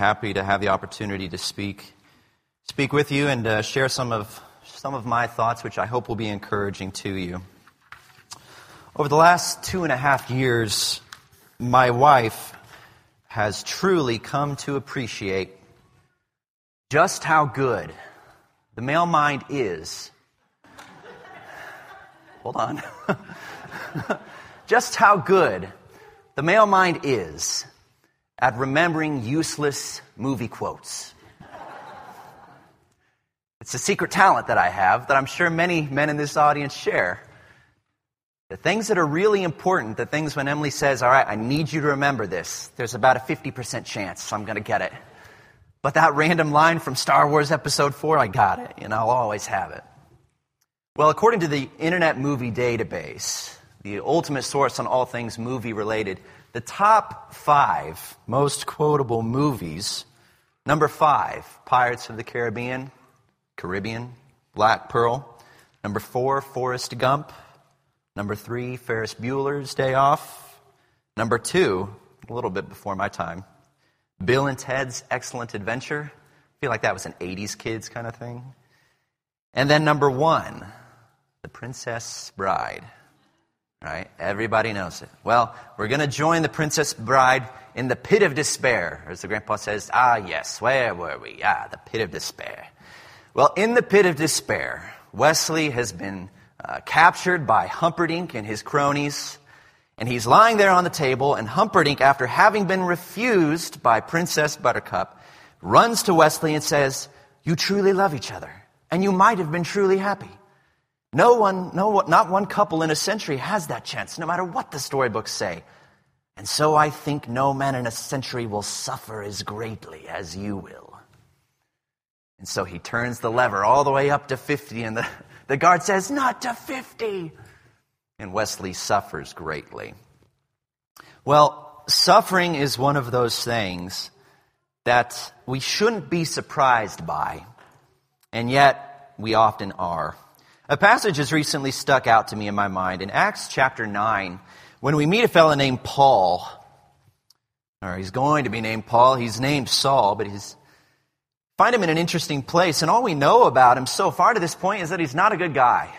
happy to have the opportunity to speak, speak with you and uh, share some of, some of my thoughts, which I hope will be encouraging to you. Over the last two and a half years, my wife has truly come to appreciate just how good the male mind is. Hold on. just how good the male mind is at remembering useless movie quotes. It's a secret talent that I have that I'm sure many men in this audience share. The things that are really important, the things when Emily says, All right, I need you to remember this, there's about a 50% chance I'm going to get it. But that random line from Star Wars Episode 4, I got it, and I'll always have it. Well, according to the Internet Movie Database, the ultimate source on all things movie related, the top five most quotable movies number five, Pirates of the Caribbean, Caribbean, Black Pearl. Number four, Forrest Gump. Number three, Ferris Bueller's Day Off. Number two, a little bit before my time, Bill and Ted's Excellent Adventure. I feel like that was an 80s kids kind of thing. And then number one, The Princess Bride. Right? Everybody knows it. Well, we're going to join the Princess Bride in the pit of despair. As the grandpa says, ah, yes, where were we? Ah, the pit of despair. Well, in the pit of despair, Westley has been uh, captured by Humperdinck and his cronies. And he's lying there on the table, and Humperdinck, after having been refused by Princess Buttercup, runs to Westley and says, You truly love each other, and you might have been truly happy. No one, no, not one couple in a century has that chance, no matter what the storybooks say. And so I think no man in a century will suffer as greatly as you will. And so he turns the lever all the way up to 50, and the, the guard says, Not to 50. And Westley suffers greatly. Well, suffering is one of those things that we shouldn't be surprised by, and yet we often are. A passage has recently stuck out to me in my mind in Acts chapter 9 when we meet a fellow named Paul. Or he's going to be named Paul. He's named Saul, but he's find him in an interesting place. And all we know about him so far to this point is that he's not a good guy.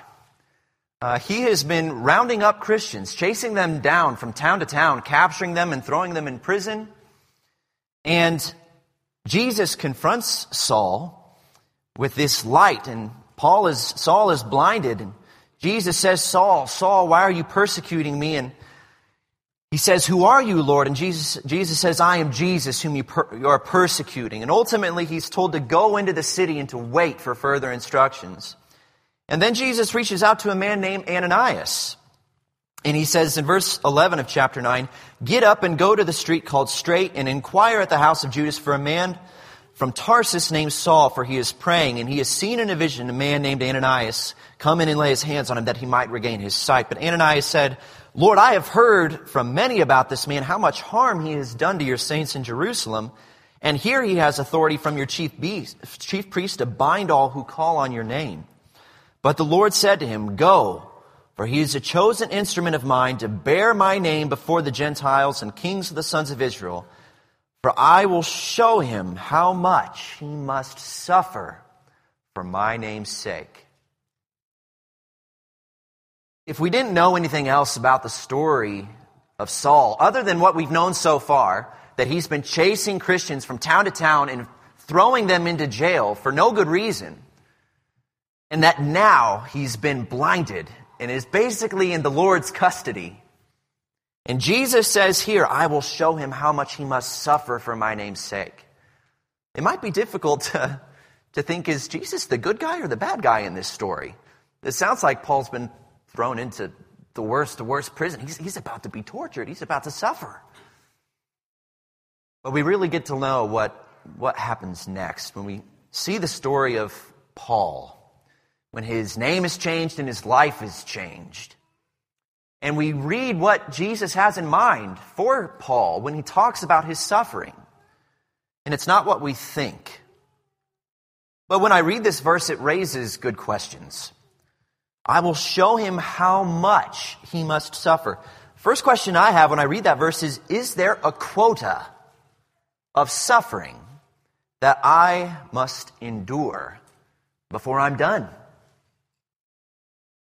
Uh, he has been rounding up Christians, chasing them down from town to town, capturing them and throwing them in prison. And Jesus confronts Saul with this light and Paul is, Saul is blinded and Jesus says, Saul, Saul, why are you persecuting me? And he says, Who are you, Lord? And Jesus, Jesus says, I am Jesus whom you, per, you are persecuting. And ultimately, he's told to go into the city and to wait for further instructions. And then Jesus reaches out to a man named Ananias. And he says in verse 11 of chapter 9, Get up and go to the street called Straight and inquire at the house of Judas for a man from Tarsus named Saul, for he is praying, and he has seen in a vision a man named Ananias come in and lay his hands on him that he might regain his sight. But Ananias said, Lord, I have heard from many about this man how much harm he has done to your saints in Jerusalem. And here he has authority from your chief, beast, chief priest to bind all who call on your name. But the Lord said to him, Go, for he is a chosen instrument of mine to bear my name before the Gentiles and kings of the sons of Israel for I will show him how much he must suffer for my name's sake. If we didn't know anything else about the story of Saul, other than what we've known so far, that he's been chasing Christians from town to town and throwing them into jail for no good reason, and that now he's been blinded and is basically in the Lord's custody, and Jesus says here, I will show him how much he must suffer for my name's sake. It might be difficult to, to think, is Jesus the good guy or the bad guy in this story? It sounds like Paul's been thrown into the worst, the worst prison. He's, he's about to be tortured, he's about to suffer. But we really get to know what, what happens next when we see the story of Paul, when his name is changed and his life is changed. And we read what Jesus has in mind for Paul when he talks about his suffering. And it's not what we think. But when I read this verse, it raises good questions. I will show him how much he must suffer. First question I have when I read that verse is Is there a quota of suffering that I must endure before I'm done?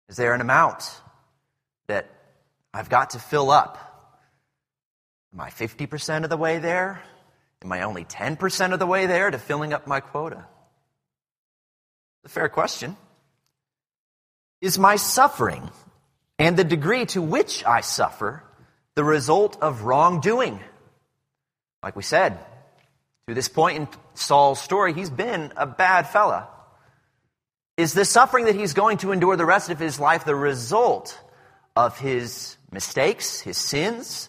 Is there an amount that I've got to fill up? Am I 50% of the way there? Am I only 10% of the way there to filling up my quota? It's a fair question. Is my suffering and the degree to which I suffer the result of wrongdoing? Like we said, to this point in Saul's story, he's been a bad fella. Is the suffering that he's going to endure the rest of his life the result of his mistakes, his sins,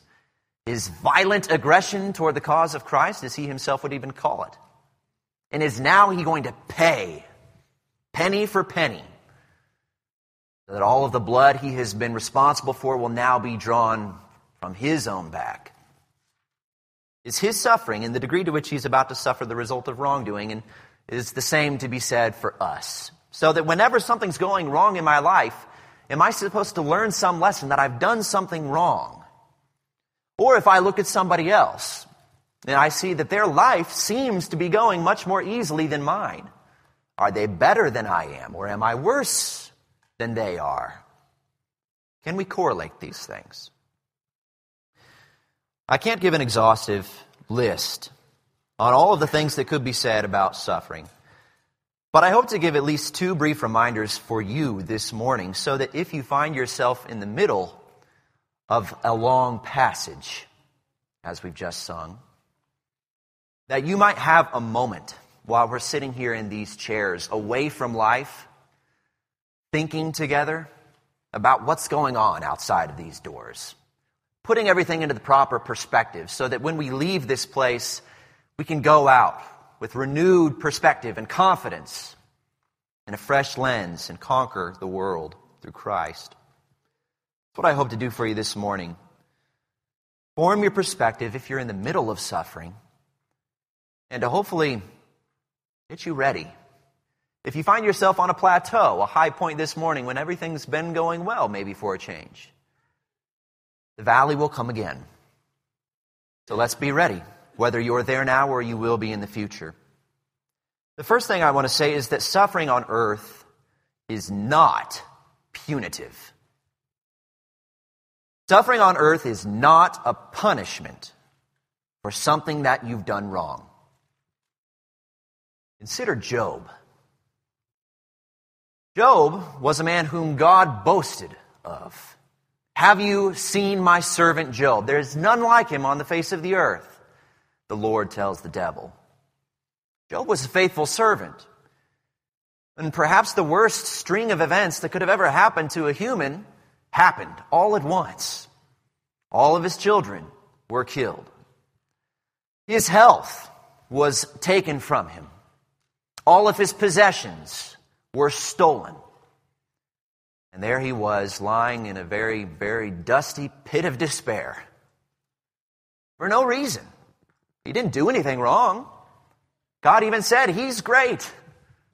his violent aggression toward the cause of Christ, as he himself would even call it? And is now he going to pay penny for penny so that all of the blood he has been responsible for will now be drawn from his own back? Is his suffering and the degree to which he's about to suffer the result of wrongdoing, and is the same to be said for us? So that whenever something's going wrong in my life, am I supposed to learn some lesson that I've done something wrong? Or if I look at somebody else and I see that their life seems to be going much more easily than mine, are they better than I am, or am I worse than they are? Can we correlate these things? I can't give an exhaustive list on all of the things that could be said about suffering. But I hope to give at least two brief reminders for you this morning so that if you find yourself in the middle of a long passage, as we've just sung, that you might have a moment while we're sitting here in these chairs, away from life, thinking together about what's going on outside of these doors, putting everything into the proper perspective so that when we leave this place, we can go out with renewed perspective and confidence and a fresh lens and conquer the world through Christ. That's what I hope to do for you this morning. Form your perspective if you're in the middle of suffering, and to hopefully get you ready. If you find yourself on a plateau, a high point this morning when everything's been going well, maybe for a change, the valley will come again. So let's be ready whether you're there now or you will be in the future. The first thing I want to say is that suffering on earth is not punitive. Suffering on earth is not a punishment for something that you've done wrong. Consider Job. Job was a man whom God boasted of. Have you seen my servant Job? There is none like him on the face of the earth the Lord tells the devil. Job was a faithful servant. And perhaps the worst string of events that could have ever happened to a human happened all at once. All of his children were killed. His health was taken from him. All of his possessions were stolen. And there he was, lying in a very, very dusty pit of despair. For no reason. He didn't do anything wrong. God even said, He's great.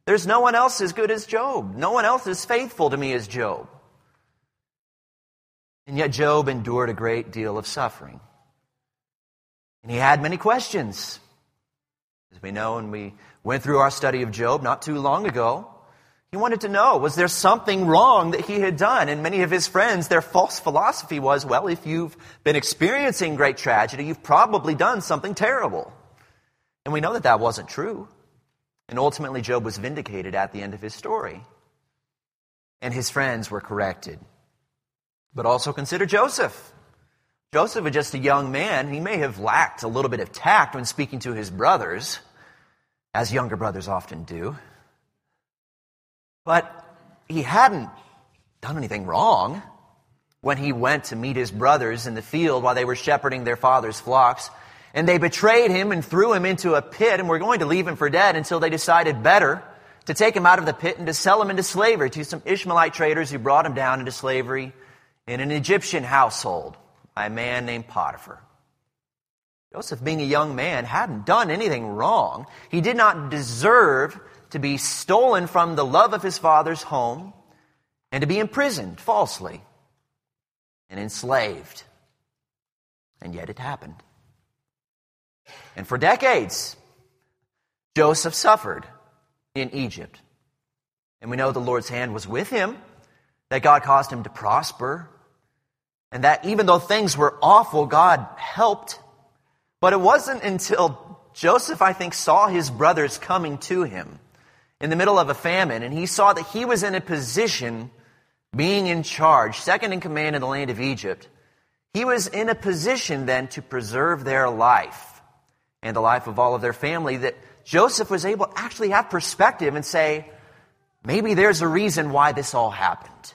There's no one else as good as Job. No one else as faithful to me as Job. And yet, Job endured a great deal of suffering. And he had many questions. As we know, and we went through our study of Job not too long ago, he wanted to know was there something wrong that he had done? And many of his friends, their false philosophy was well, if you've been experiencing great tragedy, you've probably done something terrible. And we know that that wasn't true. And ultimately, Job was vindicated at the end of his story. And his friends were corrected. But also consider Joseph. Joseph was just a young man. He may have lacked a little bit of tact when speaking to his brothers, as younger brothers often do. But he hadn't done anything wrong when he went to meet his brothers in the field while they were shepherding their father's flocks. And they betrayed him and threw him into a pit and were going to leave him for dead until they decided better to take him out of the pit and to sell him into slavery to some Ishmaelite traders who brought him down into slavery in an Egyptian household by a man named Potiphar. Joseph, being a young man, hadn't done anything wrong. He did not deserve to be stolen from the love of his father's home and to be imprisoned falsely and enslaved. And yet it happened. And for decades, Joseph suffered in Egypt. And we know the Lord's hand was with him, that God caused him to prosper, and that even though things were awful, God helped. But it wasn't until Joseph, I think, saw his brothers coming to him in the middle of a famine, and he saw that he was in a position, being in charge, second in command in the land of Egypt, he was in a position then to preserve their life and the life of all of their family that Joseph was able to actually have perspective and say, maybe there's a reason why this all happened.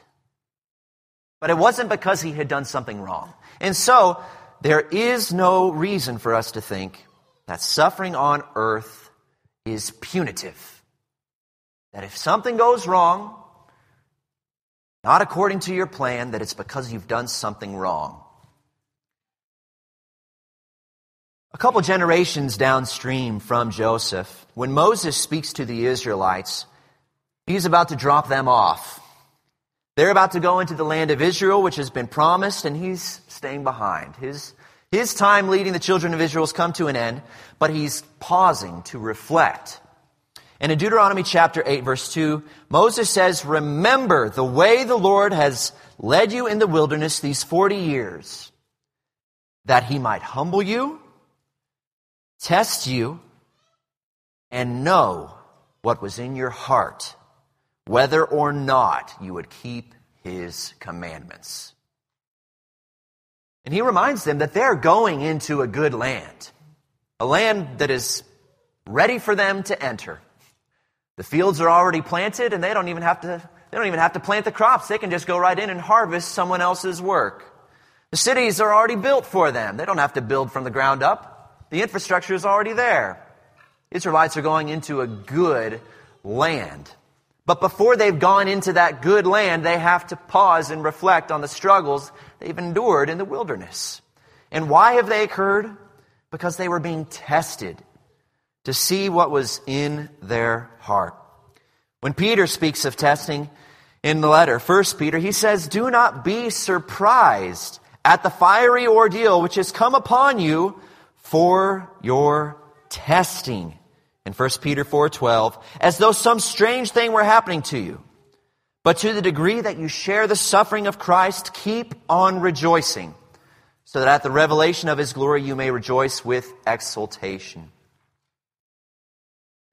But it wasn't because he had done something wrong. And so, there is no reason for us to think that suffering on earth is punitive. That if something goes wrong, not according to your plan, that it's because you've done something wrong. A couple generations downstream from Joseph, when Moses speaks to the Israelites, he's about to drop them off. They're about to go into the land of Israel, which has been promised, and he's staying behind. His, his time leading the children of Israel has come to an end, but he's pausing to reflect. And in Deuteronomy chapter 8, verse 2, Moses says, Remember the way the Lord has led you in the wilderness these 40 years, that he might humble you test you, and know what was in your heart, whether or not you would keep his commandments. And he reminds them that they're going into a good land, a land that is ready for them to enter. The fields are already planted and they don't even have to they don't even have to plant the crops. They can just go right in and harvest someone else's work. The cities are already built for them. They don't have to build from the ground up. The infrastructure is already there. Israelites are going into a good land. But before they've gone into that good land, they have to pause and reflect on the struggles they've endured in the wilderness. And why have they occurred? Because they were being tested to see what was in their heart. When Peter speaks of testing in the letter, 1 Peter, he says, Do not be surprised at the fiery ordeal which has come upon you for your testing in 1 Peter 4:12 as though some strange thing were happening to you. But to the degree that you share the suffering of Christ, keep on rejoicing, so that at the revelation of his glory you may rejoice with exultation.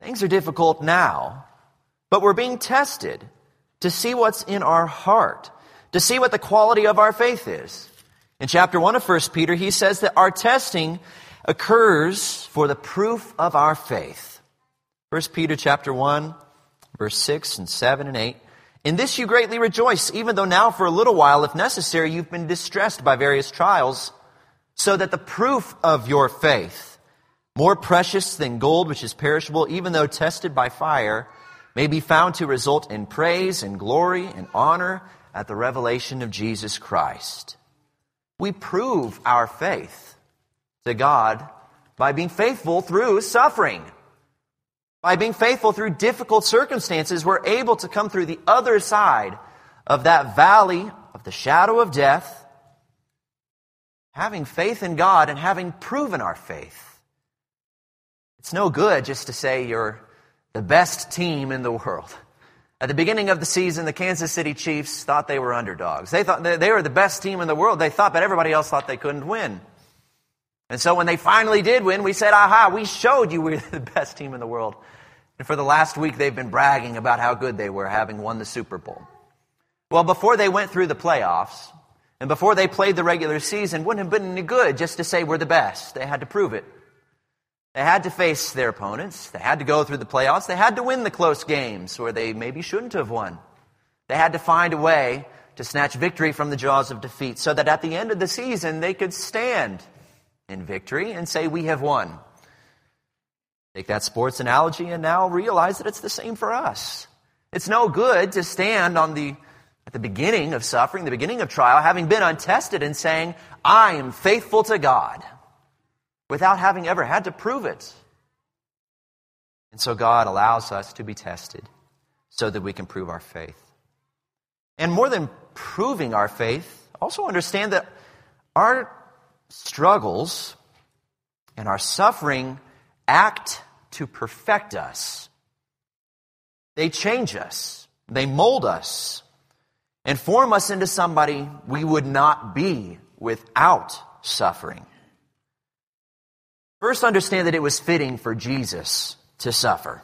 Things are difficult now, but we're being tested to see what's in our heart, to see what the quality of our faith is. In chapter 1 of 1 Peter, he says that our testing occurs for the proof of our faith. 1 Peter chapter 1, verse 6 and 7 and 8. In this you greatly rejoice, even though now for a little while, if necessary, you've been distressed by various trials, so that the proof of your faith, more precious than gold which is perishable, even though tested by fire, may be found to result in praise and glory and honor at the revelation of Jesus Christ. We prove our faith to God by being faithful through suffering. By being faithful through difficult circumstances, we're able to come through the other side of that valley of the shadow of death, having faith in God and having proven our faith. It's no good just to say you're the best team in the world. At the beginning of the season, the Kansas City Chiefs thought they were underdogs. They thought they were the best team in the world. They thought, but everybody else thought they couldn't win. And so when they finally did win, we said, aha, we showed you we're the best team in the world. And for the last week, they've been bragging about how good they were having won the Super Bowl. Well, before they went through the playoffs, and before they played the regular season, wouldn't have been any good just to say we're the best. They had to prove it. They had to face their opponents. They had to go through the playoffs. They had to win the close games where they maybe shouldn't have won. They had to find a way to snatch victory from the jaws of defeat so that at the end of the season they could stand in victory and say, We have won. Take that sports analogy and now realize that it's the same for us. It's no good to stand on the at the beginning of suffering, the beginning of trial, having been untested and saying, I am faithful to God, without having ever had to prove it. And so God allows us to be tested so that we can prove our faith. And more than proving our faith, also understand that our struggles and our suffering act to perfect us. They change us, they mold us, and form us into somebody we would not be without suffering. First, understand that it was fitting for Jesus to suffer.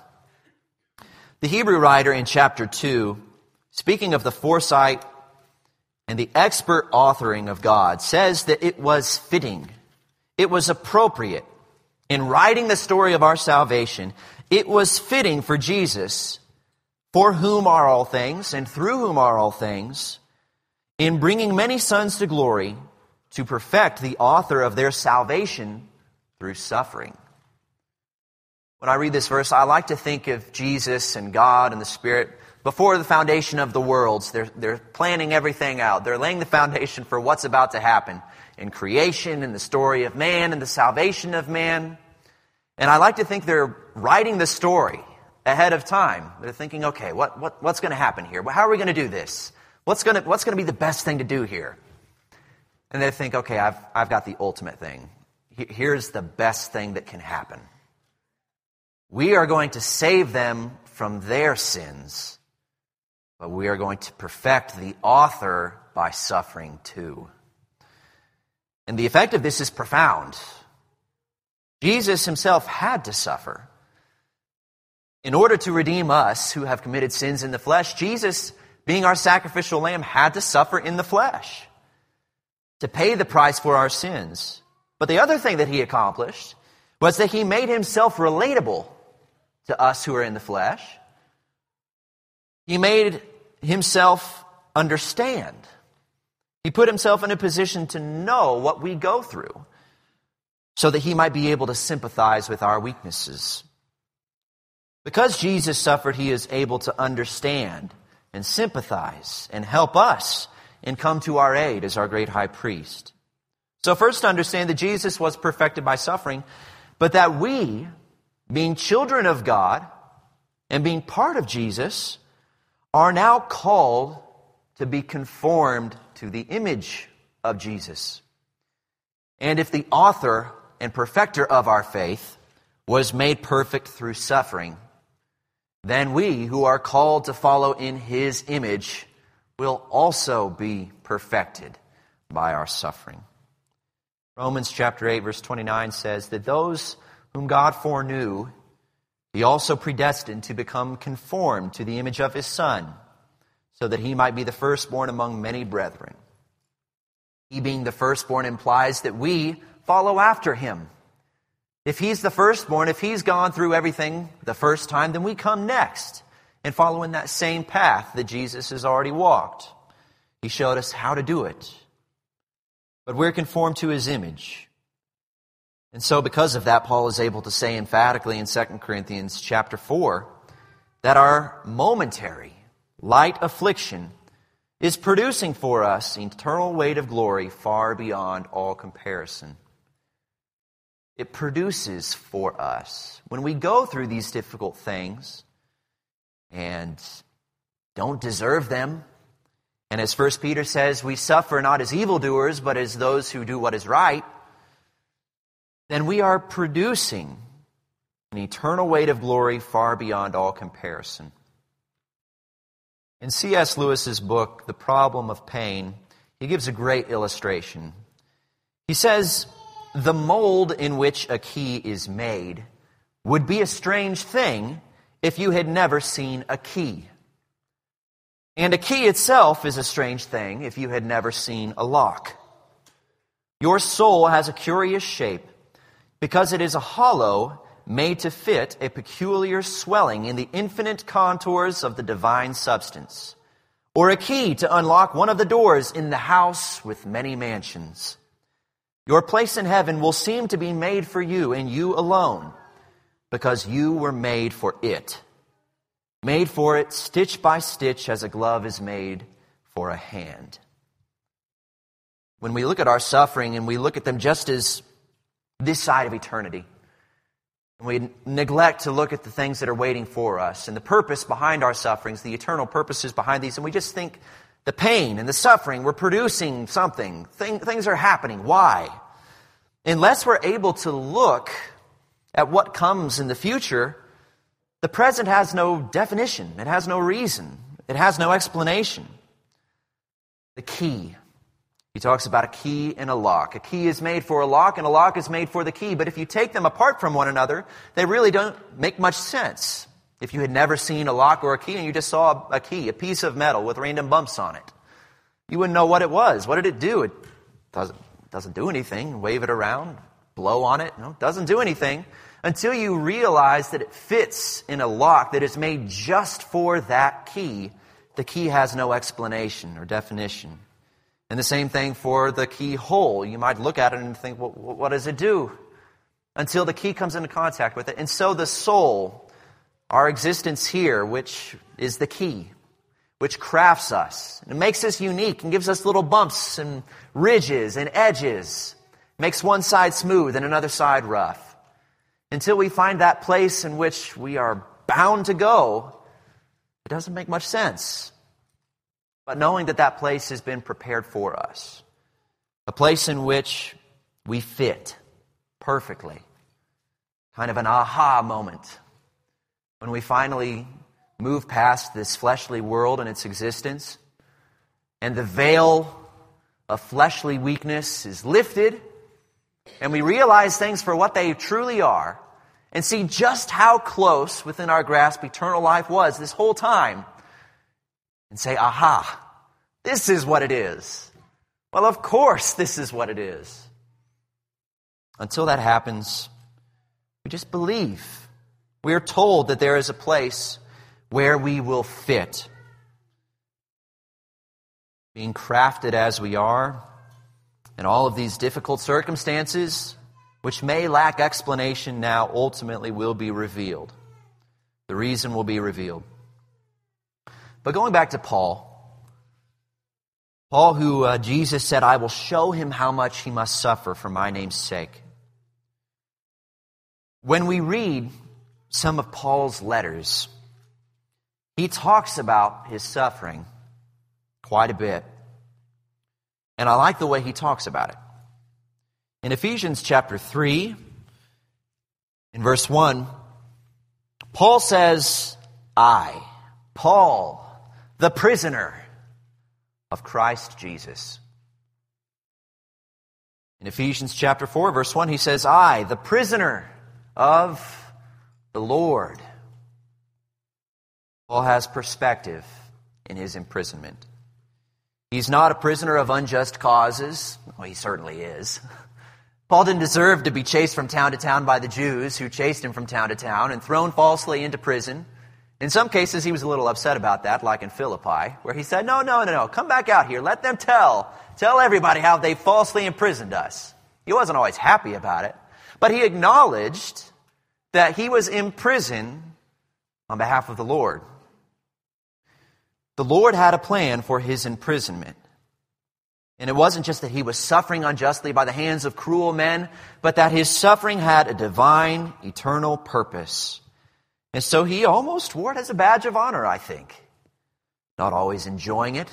The Hebrew writer in chapter 2, speaking of the foresight and the expert authoring of God, says that it was fitting, it was appropriate in writing the story of our salvation. It was fitting for Jesus, for whom are all things and through whom are all things, in bringing many sons to glory, to perfect the author of their salvation through suffering. When I read this verse, I like to think of Jesus and God and the Spirit before the foundation of the worlds. They're, they're planning everything out. They're laying the foundation for what's about to happen in creation and the story of man and the salvation of man. And I like to think they're writing the story ahead of time. They're thinking, okay, what, what, what's going to happen here? How are we going to do this? What's going to, what's going to be the best thing to do here? And they think, okay, I've, I've got the ultimate thing here's the best thing that can happen. We are going to save them from their sins, but we are going to perfect the author by suffering too. And the effect of this is profound. Jesus himself had to suffer. In order to redeem us who have committed sins in the flesh, Jesus, being our sacrificial lamb, had to suffer in the flesh to pay the price for our sins. But the other thing that he accomplished was that he made himself relatable to us who are in the flesh. He made himself understand. He put himself in a position to know what we go through so that he might be able to sympathize with our weaknesses. Because Jesus suffered, he is able to understand and sympathize and help us and come to our aid as our great high priest. So, first, understand that Jesus was perfected by suffering, but that we, being children of God and being part of Jesus, are now called to be conformed to the image of Jesus. And if the author and perfecter of our faith was made perfect through suffering, then we who are called to follow in his image will also be perfected by our suffering. Romans chapter 8 verse 29 says that those whom God foreknew, he also predestined to become conformed to the image of his son, so that he might be the firstborn among many brethren. He being the firstborn implies that we follow after him. If he's the firstborn, if he's gone through everything the first time, then we come next and follow in that same path that Jesus has already walked. He showed us how to do it but we're conformed to his image. And so because of that, Paul is able to say emphatically in 2 Corinthians chapter 4 that our momentary light affliction is producing for us eternal weight of glory far beyond all comparison. It produces for us when we go through these difficult things and don't deserve them, and as 1 Peter says, we suffer not as evildoers, but as those who do what is right, then we are producing an eternal weight of glory far beyond all comparison. In C.S. Lewis's book, The Problem of Pain, he gives a great illustration. He says, The mold in which a key is made would be a strange thing if you had never seen a key. And a key itself is a strange thing if you had never seen a lock. Your soul has a curious shape because it is a hollow made to fit a peculiar swelling in the infinite contours of the divine substance, or a key to unlock one of the doors in the house with many mansions. Your place in heaven will seem to be made for you and you alone because you were made for it made for it stitch by stitch as a glove is made for a hand. When we look at our suffering and we look at them just as this side of eternity, and we neglect to look at the things that are waiting for us and the purpose behind our sufferings, the eternal purposes behind these, and we just think the pain and the suffering, we're producing something, things are happening. Why? Unless we're able to look at what comes in the future, the present has no definition, it has no reason, it has no explanation. The key. He talks about a key and a lock. A key is made for a lock, and a lock is made for the key. But if you take them apart from one another, they really don't make much sense. If you had never seen a lock or a key and you just saw a key, a piece of metal with random bumps on it, you wouldn't know what it was. What did it do? It doesn't, doesn't do anything. Wave it around, blow on it. No, doesn't do anything until you realize that it fits in a lock that is made just for that key. The key has no explanation or definition. And the same thing for the keyhole. You might look at it and think, well, what does it do? Until the key comes into contact with it. And so the soul, our existence here, which is the key, which crafts us, and makes us unique and gives us little bumps and ridges and edges, makes one side smooth and another side rough until we find that place in which we are bound to go, it doesn't make much sense. But knowing that that place has been prepared for us, a place in which we fit perfectly, kind of an aha moment when we finally move past this fleshly world and its existence, and the veil of fleshly weakness is lifted and we realize things for what they truly are and see just how close within our grasp eternal life was this whole time and say, aha, this is what it is. Well, of course, this is what it is. Until that happens, we just believe. We are told that there is a place where we will fit. Being crafted as we are, and all of these difficult circumstances, which may lack explanation now, ultimately will be revealed. The reason will be revealed. But going back to Paul, Paul, who uh, Jesus said, I will show him how much he must suffer for my name's sake. When we read some of Paul's letters, he talks about his suffering quite a bit. And I like the way he talks about it. In Ephesians chapter 3, in verse 1, Paul says, I, Paul, the prisoner of Christ Jesus. In Ephesians chapter 4, verse 1, he says, I, the prisoner of the Lord. Paul has perspective in his imprisonment. He's not a prisoner of unjust causes. Well, he certainly is. Paul didn't deserve to be chased from town to town by the Jews who chased him from town to town and thrown falsely into prison. In some cases, he was a little upset about that, like in Philippi, where he said, No, no, no, no, come back out here. Let them tell. Tell everybody how they falsely imprisoned us. He wasn't always happy about it, but he acknowledged that he was in prison on behalf of the Lord. The Lord had a plan for his imprisonment. And it wasn't just that he was suffering unjustly by the hands of cruel men, but that his suffering had a divine, eternal purpose. And so he almost wore it as a badge of honor, I think. Not always enjoying it.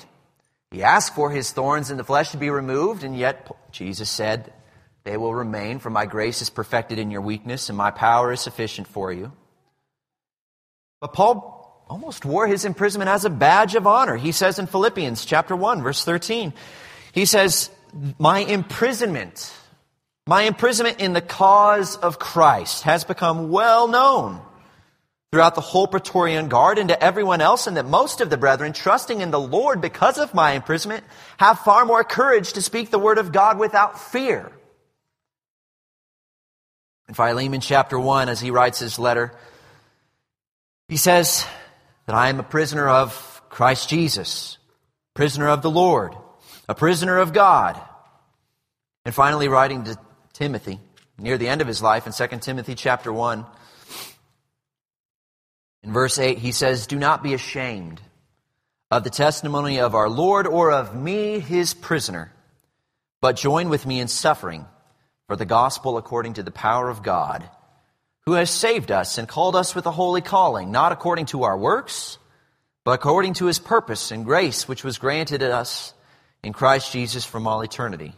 He asked for his thorns in the flesh to be removed, and yet Jesus said, They will remain, for my grace is perfected in your weakness, and my power is sufficient for you. But Paul almost wore his imprisonment as a badge of honor. He says in Philippians chapter 1 verse 13, he says, my imprisonment, my imprisonment in the cause of Christ has become well known throughout the whole Praetorian Guard and to everyone else, and that most of the brethren, trusting in the Lord because of my imprisonment, have far more courage to speak the word of God without fear. In Philemon chapter 1, as he writes his letter, he says, that I am a prisoner of Christ Jesus, prisoner of the Lord, a prisoner of God. And finally, writing to Timothy near the end of his life in 2 Timothy chapter 1, in verse 8, he says, Do not be ashamed of the testimony of our Lord or of me, his prisoner, but join with me in suffering for the gospel according to the power of God who has saved us and called us with a holy calling, not according to our works, but according to his purpose and grace which was granted us in Christ Jesus from all eternity.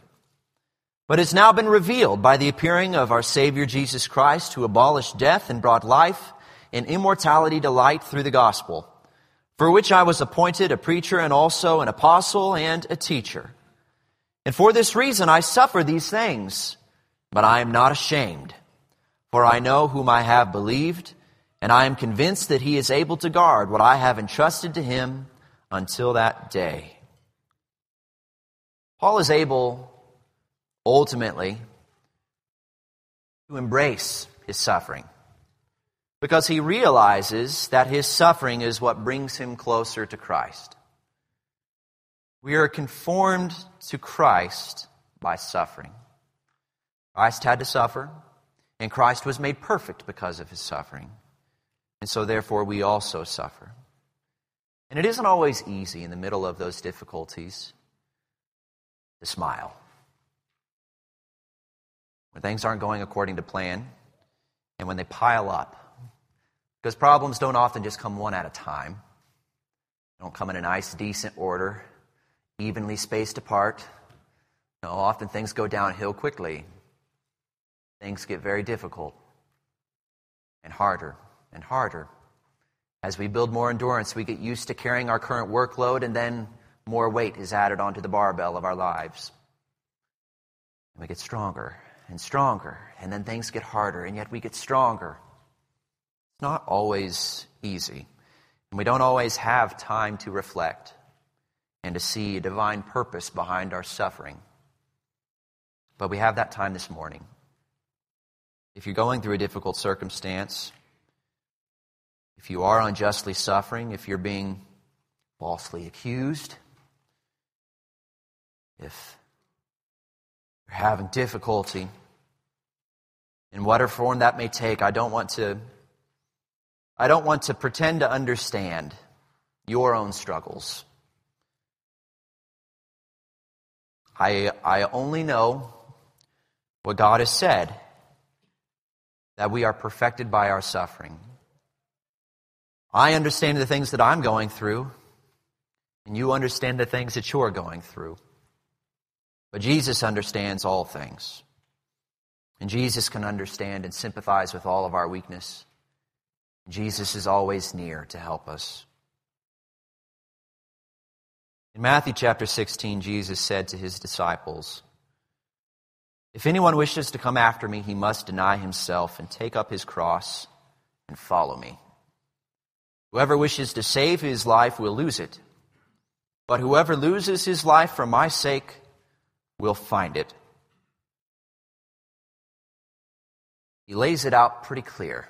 but has now been revealed by the appearing of our Savior Jesus Christ, who abolished death and brought life and immortality to light through the gospel, for which I was appointed a preacher and also an apostle and a teacher. And for this reason I suffer these things, but I am not ashamed, for I know whom I have believed, and I am convinced that he is able to guard what I have entrusted to him until that day. Paul is able ultimately to embrace his suffering because he realizes that his suffering is what brings him closer to Christ. We are conformed to Christ by suffering. Christ had to suffer, and Christ was made perfect because of his suffering. And so, therefore, we also suffer. And it isn't always easy in the middle of those difficulties to smile. When things aren't going according to plan, and when they pile up. Because problems don't often just come one at a time, they don't come in a nice, decent order evenly spaced apart. Know, often things go downhill quickly. Things get very difficult and harder and harder. As we build more endurance, we get used to carrying our current workload, and then more weight is added onto the barbell of our lives. And we get stronger and stronger, and then things get harder, and yet we get stronger. It's not always easy, and we don't always have time to reflect and to see a divine purpose behind our suffering. But we have that time this morning. If you're going through a difficult circumstance, if you are unjustly suffering, if you're being falsely accused, if you're having difficulty, in whatever form that may take, I don't want to I don't want to pretend to understand your own struggles. I, I only know what God has said that we are perfected by our suffering. I understand the things that I'm going through, and you understand the things that you're going through. But Jesus understands all things. And Jesus can understand and sympathize with all of our weakness. Jesus is always near to help us. In Matthew chapter 16, Jesus said to his disciples, If anyone wishes to come after me, he must deny himself and take up his cross and follow me. Whoever wishes to save his life will lose it, but whoever loses his life for my sake will find it. He lays it out pretty clear.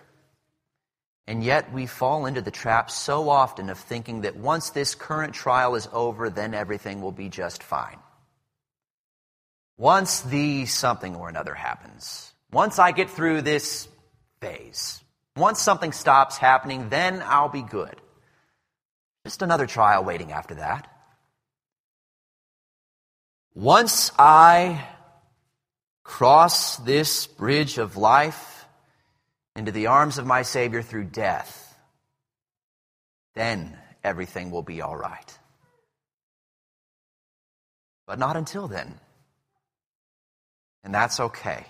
And yet we fall into the trap so often of thinking that once this current trial is over, then everything will be just fine. Once the something or another happens, once I get through this phase, once something stops happening, then I'll be good. Just another trial waiting after that. Once I cross this bridge of life, into the arms of my Savior through death, then everything will be all right. But not until then. And that's okay.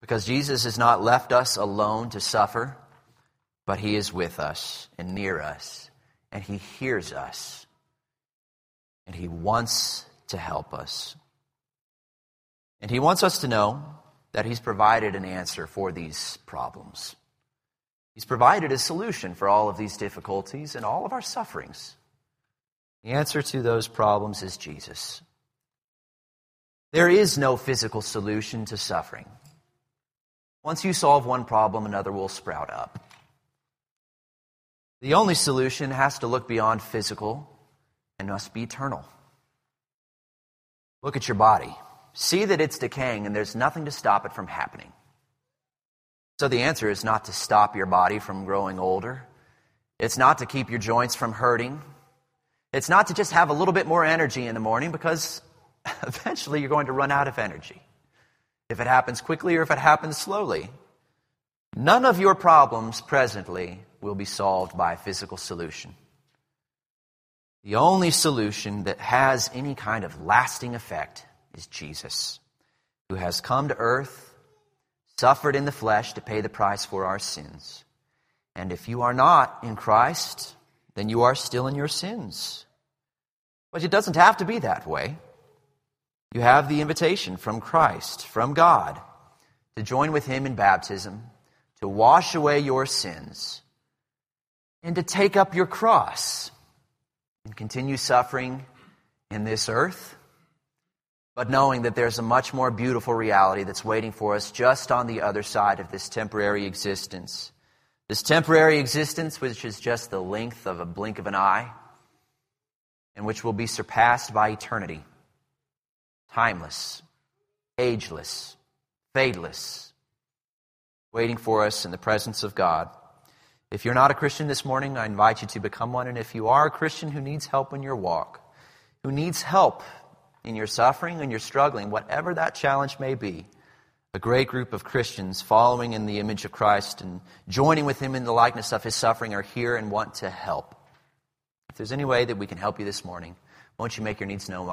Because Jesus has not left us alone to suffer, but He is with us and near us, and He hears us, and He wants to help us. And He wants us to know that He's provided an answer for these problems. He's provided a solution for all of these difficulties and all of our sufferings. The answer to those problems is Jesus. There is no physical solution to suffering. Once you solve one problem, another will sprout up. The only solution has to look beyond physical and must be eternal. Look at your body see that it's decaying and there's nothing to stop it from happening. So the answer is not to stop your body from growing older. It's not to keep your joints from hurting. It's not to just have a little bit more energy in the morning because eventually you're going to run out of energy. If it happens quickly or if it happens slowly. None of your problems presently will be solved by a physical solution. The only solution that has any kind of lasting effect is Jesus. who has come to earth, suffered in the flesh to pay the price for our sins. And if you are not in Christ, then you are still in your sins. But it doesn't have to be that way. You have the invitation from Christ, from God, to join with Him in baptism, to wash away your sins, and to take up your cross and continue suffering in this earth, but knowing that there's a much more beautiful reality that's waiting for us just on the other side of this temporary existence. This temporary existence, which is just the length of a blink of an eye, and which will be surpassed by eternity. Timeless, ageless, fadeless, waiting for us in the presence of God. If you're not a Christian this morning, I invite you to become one. And if you are a Christian who needs help in your walk, who needs help in your suffering and your struggling, whatever that challenge may be, a great group of Christians following in the image of Christ and joining with him in the likeness of his suffering are here and want to help. If there's any way that we can help you this morning, won't you make your needs known?